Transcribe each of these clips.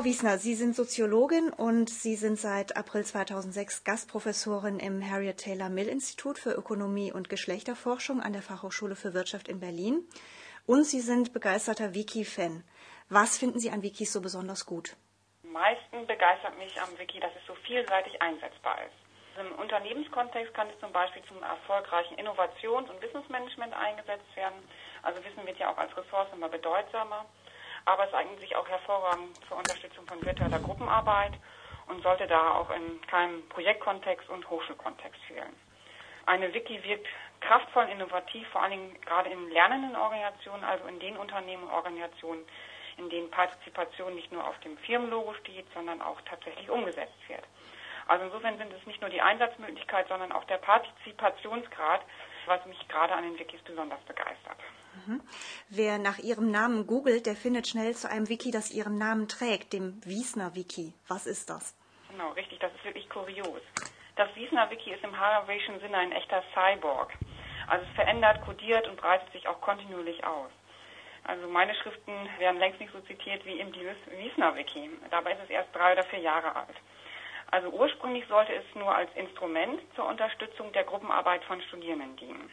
Frau Wiesner, Sie sind Soziologin und Sie sind seit April 2006 Gastprofessorin im Harriet Taylor Mill Institut für Ökonomie und Geschlechterforschung an der Fachhochschule für Wirtschaft in Berlin. Und Sie sind begeisterter Wiki-Fan. Was finden Sie an Wikis so besonders gut? Am meisten begeistert mich am Wiki, dass es so vielseitig einsetzbar ist. Im Unternehmenskontext kann es zum Beispiel zum erfolgreichen Innovations- und Wissensmanagement eingesetzt werden. Also Wissen wird ja auch als Ressource immer bedeutsamer. Aber es eignet sich auch hervorragend zur Unterstützung von virtueller Gruppenarbeit und sollte da auch in keinem Projektkontext und Hochschulkontext fehlen. Eine Wiki wirkt kraftvoll, innovativ, vor allen Dingen gerade in lernenden Organisationen, also in den Unternehmen und Organisationen, in denen Partizipation nicht nur auf dem Firmenlogo steht, sondern auch tatsächlich umgesetzt wird. Also insofern sind es nicht nur die Einsatzmöglichkeit, sondern auch der Partizipationsgrad, was mich gerade an den Wikis besonders begeistert. Mhm. Wer nach ihrem Namen googelt, der findet schnell zu einem Wiki, das ihren Namen trägt, dem Wiesner Wiki. Was ist das? Genau, richtig, das ist wirklich kurios. Das Wiesner Wiki ist im Harveyschen Sinne ein echter Cyborg. Also es verändert, kodiert und breitet sich auch kontinuierlich aus. Also meine Schriften werden längst nicht so zitiert wie im Wiesner Wiki. Dabei ist es erst drei oder vier Jahre alt. Also ursprünglich sollte es nur als Instrument zur Unterstützung der Gruppenarbeit von Studierenden dienen.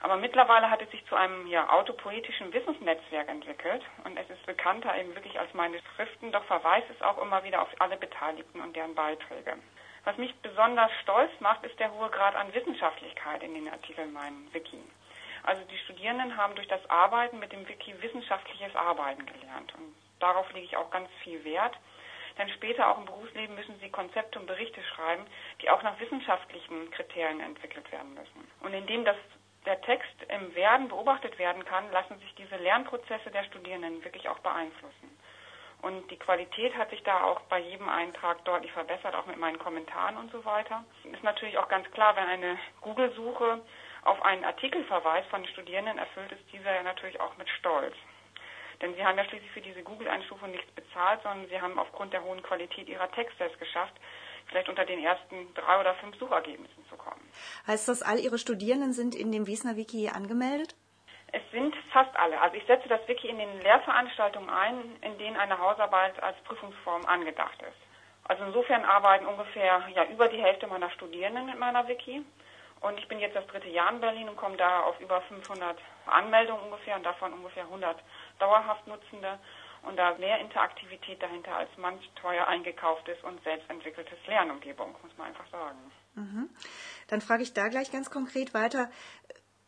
Aber mittlerweile hat es sich zu einem ja, autopoetischen Wissensnetzwerk entwickelt und es ist bekannter eben wirklich als meine Schriften, doch verweist es auch immer wieder auf alle Beteiligten und deren Beiträge. Was mich besonders stolz macht, ist der hohe Grad an Wissenschaftlichkeit in den Artikeln meinem Wiki. Also die Studierenden haben durch das Arbeiten mit dem Wiki wissenschaftliches Arbeiten gelernt und darauf lege ich auch ganz viel Wert. Denn später auch im Berufsleben müssen sie Konzepte und Berichte schreiben, die auch nach wissenschaftlichen Kriterien entwickelt werden müssen. Und indem das der Text im Werden beobachtet werden kann, lassen sich diese Lernprozesse der Studierenden wirklich auch beeinflussen. Und die Qualität hat sich da auch bei jedem Eintrag deutlich verbessert, auch mit meinen Kommentaren und so weiter. Ist natürlich auch ganz klar, wenn eine Google-Suche auf einen Artikel verweist von den Studierenden, erfüllt es dieser ja natürlich auch mit Stolz. Denn sie haben ja schließlich für diese Google-Einstufung nichts bezahlt, sondern sie haben aufgrund der hohen Qualität ihrer Texte es geschafft, vielleicht unter den ersten drei oder fünf Suchergebnissen zu kommen. Heißt das, all Ihre Studierenden sind in dem Wiesner Wiki angemeldet? Es sind fast alle. Also ich setze das Wiki in den Lehrveranstaltungen ein, in denen eine Hausarbeit als Prüfungsform angedacht ist. Also insofern arbeiten ungefähr ja, über die Hälfte meiner Studierenden mit meiner Wiki. Und ich bin jetzt das dritte Jahr in Berlin und komme da auf über 500 Anmeldungen ungefähr und davon ungefähr 100 dauerhaft Nutzende und da mehr Interaktivität dahinter als manch teuer eingekauftes und selbstentwickeltes Lernumgebung, muss man einfach sagen. Mhm. Dann frage ich da gleich ganz konkret weiter.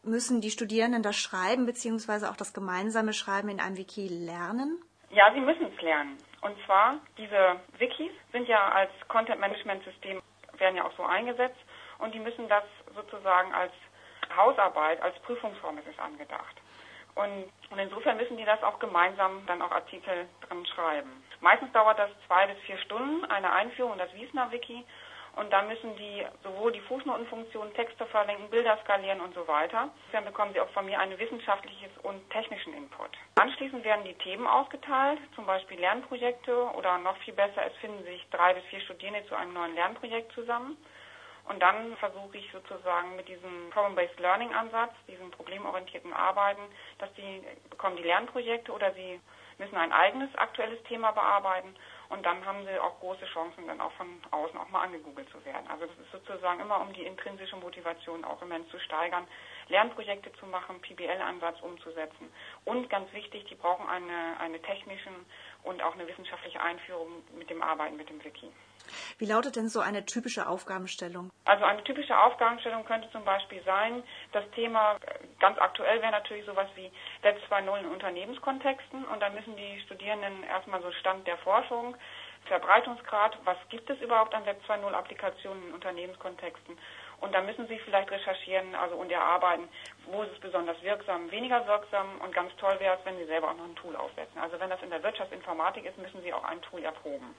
Müssen die Studierenden das Schreiben bzw. auch das gemeinsame Schreiben in einem Wiki lernen? Ja, sie müssen es lernen. Und zwar, diese Wikis sind ja als Content-Management-System, werden ja auch so eingesetzt und die müssen das sozusagen als Hausarbeit, als Prüfungsform ist es angedacht. Und, und insofern müssen die das auch gemeinsam dann auch Artikel dran schreiben. Meistens dauert das zwei bis vier Stunden, eine Einführung in das Wiesner Wiki. Und dann müssen die sowohl die Fußnotenfunktion, Texte verlinken, Bilder skalieren und so weiter. Dann bekommen sie auch von mir einen wissenschaftliches und technischen Input. Anschließend werden die Themen ausgeteilt, zum Beispiel Lernprojekte oder noch viel besser, es finden sich drei bis vier Studierende zu einem neuen Lernprojekt zusammen. Und dann versuche ich sozusagen mit diesem Problem-Based Learning Ansatz, diesem problemorientierten Arbeiten, dass die bekommen die Lernprojekte oder sie müssen ein eigenes aktuelles Thema bearbeiten und dann haben sie auch große Chancen, dann auch von außen auch mal angegoogelt zu werden. Also das ist sozusagen immer um die intrinsische Motivation auch immens zu steigern, Lernprojekte zu machen, PBL-Ansatz umzusetzen. Und ganz wichtig, die brauchen eine, eine technische und auch eine wissenschaftliche Einführung mit dem Arbeiten mit dem Wiki. Wie lautet denn so eine typische Aufgabenstellung? Also eine typische Aufgabenstellung könnte zum Beispiel sein, das Thema ganz aktuell wäre natürlich sowas wie Web 2.0 in Unternehmenskontexten und dann müssen die Studierenden erstmal so Stand der Forschung, Verbreitungsgrad, was gibt es überhaupt an Web 2.0 Applikationen in Unternehmenskontexten und dann müssen Sie vielleicht recherchieren also und erarbeiten, wo ist es besonders wirksam, weniger wirksam und ganz toll wäre es, wenn Sie selber auch noch ein Tool aufsetzen. Also wenn das in der Wirtschaftsinformatik ist, müssen Sie auch ein Tool erproben.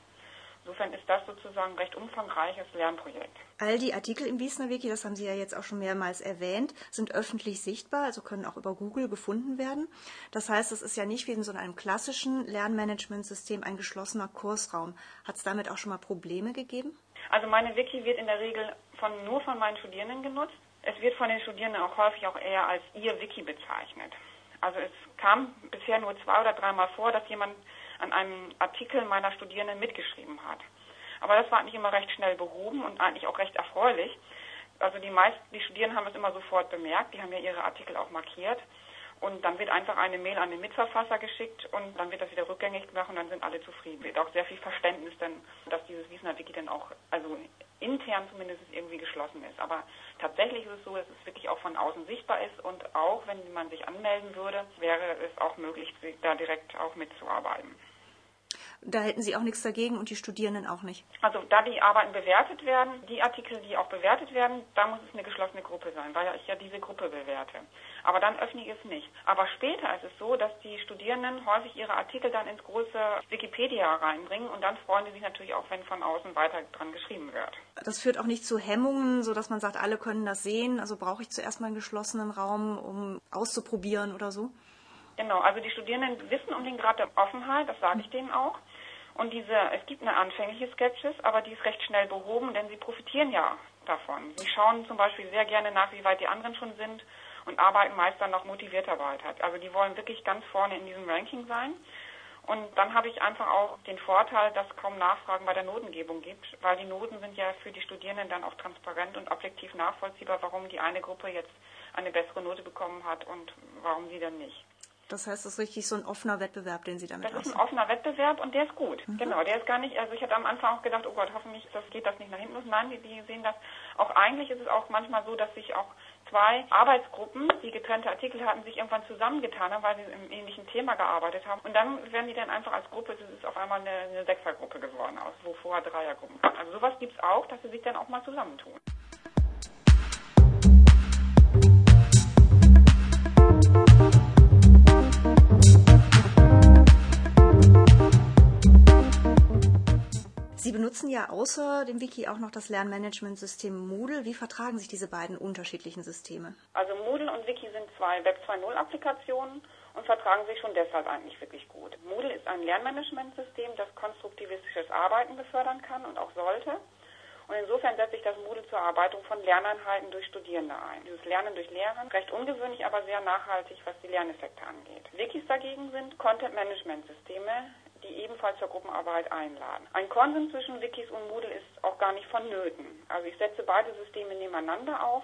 Insofern ist das sozusagen ein recht umfangreiches Lernprojekt. All die Artikel im Wiesner Wiki, das haben Sie ja jetzt auch schon mehrmals erwähnt, sind öffentlich sichtbar, also können auch über Google gefunden werden. Das heißt, es ist ja nicht wie in so einem klassischen Lernmanagementsystem ein geschlossener Kursraum. Hat es damit auch schon mal Probleme gegeben? Also meine Wiki wird in der Regel von, nur von meinen Studierenden genutzt. Es wird von den Studierenden auch häufig auch eher als ihr Wiki bezeichnet. Also es kam bisher nur zwei oder dreimal vor, dass jemand an einem Artikel meiner Studierenden mitgeschrieben hat. Aber das war eigentlich immer recht schnell behoben und eigentlich auch recht erfreulich. Also die meisten, die Studierenden haben es immer sofort bemerkt, die haben ja ihre Artikel auch markiert. Und dann wird einfach eine Mail an den Mitverfasser geschickt und dann wird das wieder rückgängig gemacht und dann sind alle zufrieden. Wird auch sehr viel Verständnis dann, dass dieses Wiesner Wiki dann auch, also intern zumindest irgendwie geschlossen ist. Aber tatsächlich ist es so, dass es wirklich auch von außen sichtbar ist und auch wenn man sich anmelden würde, wäre es auch möglich, da direkt auch mitzuarbeiten. Da hätten Sie auch nichts dagegen und die Studierenden auch nicht. Also da die Arbeiten bewertet werden, die Artikel, die auch bewertet werden, da muss es eine geschlossene Gruppe sein, weil ich ja diese Gruppe bewerte. Aber dann öffne ich es nicht. Aber später ist es so, dass die Studierenden häufig ihre Artikel dann ins große Wikipedia reinbringen und dann freuen sie sich natürlich auch, wenn von außen weiter dran geschrieben wird. Das führt auch nicht zu Hemmungen, so dass man sagt, alle können das sehen. Also brauche ich zuerst mal einen geschlossenen Raum, um auszuprobieren oder so? Genau, also die Studierenden wissen um den Grad der Offenheit, das sage ich denen auch. Und diese, es gibt eine anfängliche Skepsis, aber die ist recht schnell behoben, denn sie profitieren ja davon. Sie schauen zum Beispiel sehr gerne nach, wie weit die anderen schon sind und arbeiten meist dann noch motivierter weiter. Also die wollen wirklich ganz vorne in diesem Ranking sein. Und dann habe ich einfach auch den Vorteil, dass kaum Nachfragen bei der Notengebung gibt, weil die Noten sind ja für die Studierenden dann auch transparent und objektiv nachvollziehbar, warum die eine Gruppe jetzt eine bessere Note bekommen hat und warum sie dann nicht. Das heißt, das ist richtig so ein offener Wettbewerb, den Sie damit Das ist ein offener Wettbewerb und der ist gut. Mhm. Genau, der ist gar nicht, also ich hatte am Anfang auch gedacht, oh Gott, hoffentlich das geht das nicht nach hinten los. Nein, die, die sehen das, auch eigentlich ist es auch manchmal so, dass sich auch zwei Arbeitsgruppen, die getrennte Artikel hatten, sich irgendwann zusammengetan haben, weil sie im ähnlichen Thema gearbeitet haben. Und dann werden die dann einfach als Gruppe, das ist auf einmal eine, eine Sechsergruppe geworden aus, wo vorher Dreiergruppen waren. Also sowas gibt es auch, dass sie sich dann auch mal zusammentun. Ja außer dem Wiki auch noch das Lernmanagementsystem Moodle. Wie vertragen sich diese beiden unterschiedlichen Systeme? Also Moodle und Wiki sind zwei Web 2.0 Applikationen und vertragen sich schon deshalb eigentlich wirklich gut. Moodle ist ein Lernmanagementsystem, das konstruktivistisches Arbeiten befördern kann und auch sollte. Und insofern setzt sich das Moodle zur Erarbeitung von Lerneinheiten durch Studierende ein. Dieses Lernen durch Lehren, recht ungewöhnlich, aber sehr nachhaltig, was die Lerneffekte angeht. Wikis dagegen sind Content-Management-Systeme, die ebenfalls zur Gruppenarbeit einladen. Ein Konsens zwischen Wikis und Moodle ist auch gar nicht vonnöten. Also ich setze beide Systeme nebeneinander auf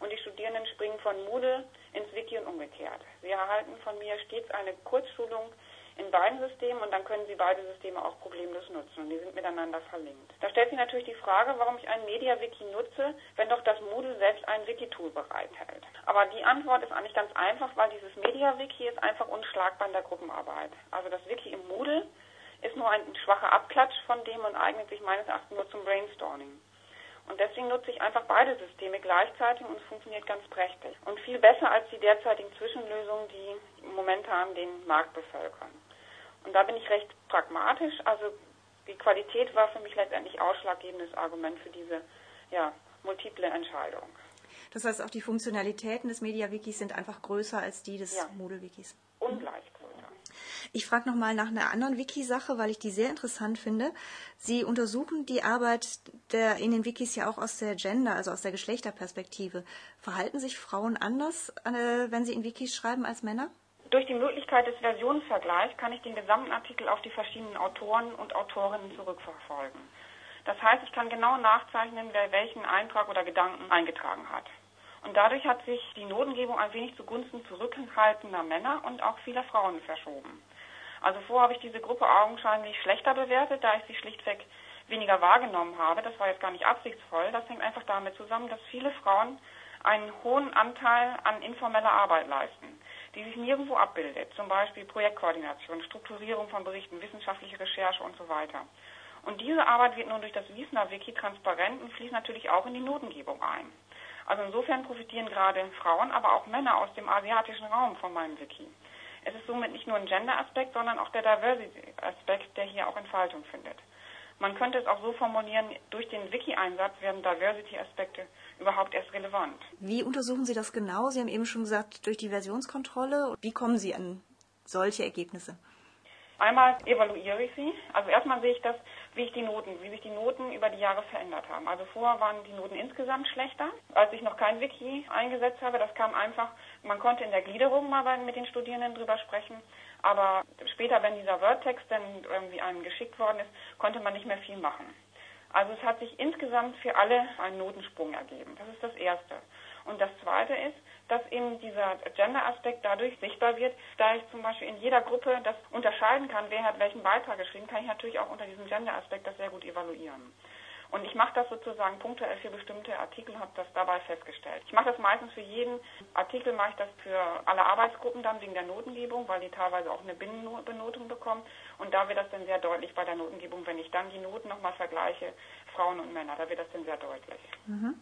und die Studierenden springen von Moodle ins Wiki und umgekehrt. Sie erhalten von mir stets eine Kurzschulung in beiden Systemen und dann können Sie beide Systeme auch problemlos nutzen und die sind miteinander verlinkt. Da stellt sich natürlich die Frage, warum ich ein MediaWiki nutze, wenn doch das Moodle selbst ein Wiki-Tool bereithält. Aber die Antwort ist eigentlich ganz einfach, weil dieses MediaWiki ist einfach unschlagbar in der Gruppenarbeit. Also das Wiki im Moodle ist nur ein schwacher Abklatsch von dem und eignet sich meines Erachtens nur zum Brainstorming. Und deswegen nutze ich einfach beide Systeme gleichzeitig und es funktioniert ganz prächtig. Und viel besser als die derzeitigen Zwischenlösungen, die momentan den Markt bevölkern. Und da bin ich recht pragmatisch. Also die Qualität war für mich letztendlich ausschlaggebendes Argument für diese ja, multiple Entscheidung. Das heißt, auch die Funktionalitäten des MediaWikis sind einfach größer als die des ja. Moodle-Wikis. Ungleich ich frage nochmal nach einer anderen Wiki-Sache, weil ich die sehr interessant finde. Sie untersuchen die Arbeit der, in den Wikis ja auch aus der Gender, also aus der Geschlechterperspektive. Verhalten sich Frauen anders, äh, wenn sie in Wikis schreiben, als Männer? Durch die Möglichkeit des Versionsvergleichs kann ich den gesamten Artikel auf die verschiedenen Autoren und Autorinnen zurückverfolgen. Das heißt, ich kann genau nachzeichnen, wer welchen Eintrag oder Gedanken eingetragen hat. Und dadurch hat sich die Notengebung ein wenig zugunsten zurückhaltender Männer und auch vieler Frauen verschoben. Also vorher habe ich diese Gruppe augenscheinlich schlechter bewertet, da ich sie schlichtweg weniger wahrgenommen habe. Das war jetzt gar nicht absichtsvoll. Das hängt einfach damit zusammen, dass viele Frauen einen hohen Anteil an informeller Arbeit leisten, die sich nirgendwo abbildet. Zum Beispiel Projektkoordination, Strukturierung von Berichten, wissenschaftliche Recherche und so weiter. Und diese Arbeit wird nun durch das Wiesner Wiki transparent und fließt natürlich auch in die Notengebung ein. Also insofern profitieren gerade Frauen, aber auch Männer aus dem asiatischen Raum von meinem Wiki. Es ist somit nicht nur ein Gender-Aspekt, sondern auch der Diversity-Aspekt, der hier auch Entfaltung findet. Man könnte es auch so formulieren, durch den Wiki-Einsatz werden Diversity-Aspekte überhaupt erst relevant. Wie untersuchen Sie das genau? Sie haben eben schon gesagt, durch die Versionskontrolle. Wie kommen Sie an solche Ergebnisse? Einmal evaluiere ich sie. Also erstmal sehe ich das, wie ich die Noten, wie sich die Noten über die Jahre verändert haben. Also vorher waren die Noten insgesamt schlechter, als ich noch kein Wiki eingesetzt habe. Das kam einfach, man konnte in der Gliederung mal mit den Studierenden drüber sprechen, aber später, wenn dieser Wordtext dann irgendwie einem geschickt worden ist, konnte man nicht mehr viel machen. Also es hat sich insgesamt für alle einen Notensprung ergeben. Das ist das Erste. Und das Zweite ist, dass eben dieser Gender-Aspekt dadurch sichtbar wird, da ich zum Beispiel in jeder Gruppe das unterscheiden kann, wer hat welchen Beitrag geschrieben, kann ich natürlich auch unter diesem Gender-Aspekt das sehr gut evaluieren. Und ich mache das sozusagen punktuell für bestimmte Artikel und habe das dabei festgestellt. Ich mache das meistens für jeden Artikel, mache ich das für alle Arbeitsgruppen dann wegen der Notengebung, weil die teilweise auch eine Binnenbenotung bekommen. Und da wird das dann sehr deutlich bei der Notengebung, wenn ich dann die Noten nochmal vergleiche, Frauen und Männer, da wird das dann sehr deutlich. Mhm.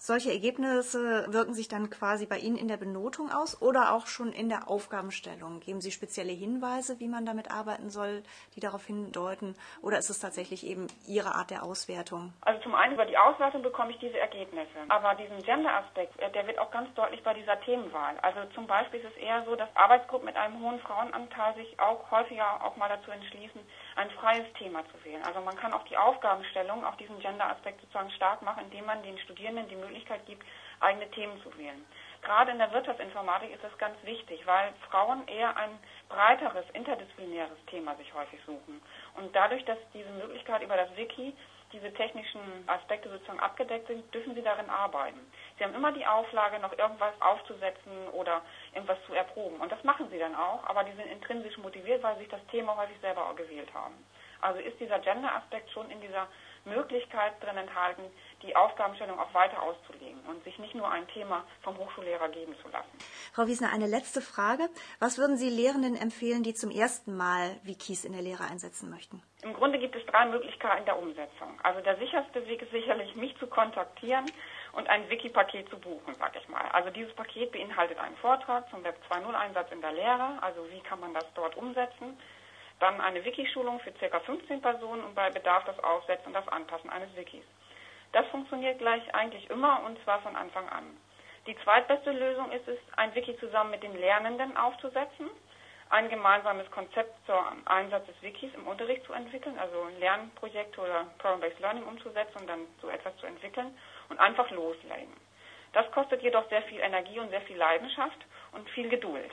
Solche Ergebnisse wirken sich dann quasi bei Ihnen in der Benotung aus oder auch schon in der Aufgabenstellung? Geben Sie spezielle Hinweise, wie man damit arbeiten soll, die darauf hindeuten? Oder ist es tatsächlich eben Ihre Art der Auswertung? Also zum einen über die Auswertung bekomme ich diese Ergebnisse. Aber diesen Gender-Aspekt, äh, der wird auch ganz deutlich bei dieser Themenwahl. Also zum Beispiel ist es eher so, dass Arbeitsgruppen mit einem hohen Frauenanteil sich auch häufiger auch mal dazu entschließen, ein freies Thema zu wählen. Also man kann auch die Aufgabenstellung auf diesen Gender-Aspekt sozusagen stark machen, indem man den Studierenden die Möglichkeit gibt, eigene Themen zu wählen. Gerade in der Wirtschaftsinformatik ist das ganz wichtig, weil Frauen eher ein breiteres, interdisziplinäres Thema sich häufig suchen. Und dadurch, dass diese Möglichkeit über das Wiki diese technischen Aspekte sozusagen abgedeckt sind, dürfen sie darin arbeiten. Sie haben immer die Auflage, noch irgendwas aufzusetzen oder irgendwas zu erproben. Und das machen sie dann auch, aber die sind intrinsisch motiviert, weil sie sich das Thema häufig selber gewählt haben. Also ist dieser Gender-Aspekt schon in dieser Möglichkeit drin enthalten, die Aufgabenstellung auch weiter auszulegen und sich nicht nur ein Thema vom Hochschullehrer geben zu lassen. Frau Wiesner, eine letzte Frage. Was würden Sie Lehrenden empfehlen, die zum ersten Mal Wikis in der Lehre einsetzen möchten? Im Grunde gibt es drei Möglichkeiten der Umsetzung. Also der sicherste Weg ist sicherlich, mich zu kontaktieren und ein Wiki-Paket zu buchen, sag ich mal. Also dieses Paket beinhaltet einen Vortrag zum Web 2.0 Einsatz in der Lehre, also wie kann man das dort umsetzen, dann eine Wiki-Schulung für ca. 15 Personen und bei Bedarf das Aufsetzen und das Anpassen eines Wikis. Das funktioniert gleich eigentlich immer und zwar von Anfang an. Die zweitbeste Lösung ist es, ein Wiki zusammen mit den Lernenden aufzusetzen, ein gemeinsames Konzept zum Einsatz des Wikis im Unterricht zu entwickeln, also Lernprojekte oder Problem-Based Learning umzusetzen und dann so etwas zu entwickeln und einfach loslegen. Das kostet jedoch sehr viel Energie und sehr viel Leidenschaft und viel Geduld.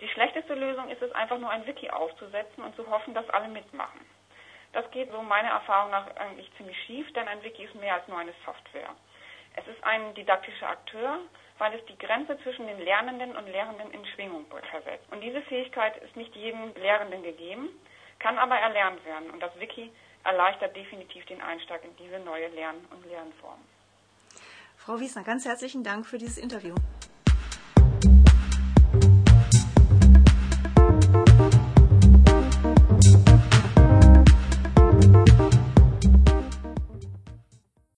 Die schlechteste Lösung ist es einfach nur ein Wiki aufzusetzen und zu hoffen, dass alle mitmachen. Das geht so meiner Erfahrung nach eigentlich ziemlich schief, denn ein Wiki ist mehr als nur eine Software. Es ist ein didaktischer Akteur, weil es die Grenze zwischen den Lernenden und Lehrenden in Schwingung versetzt. Und diese Fähigkeit ist nicht jedem Lehrenden gegeben, kann aber erlernt werden. Und das Wiki erleichtert definitiv den Einstieg in diese neue Lern- und Lernform. Frau Wiesner, ganz herzlichen Dank für dieses Interview.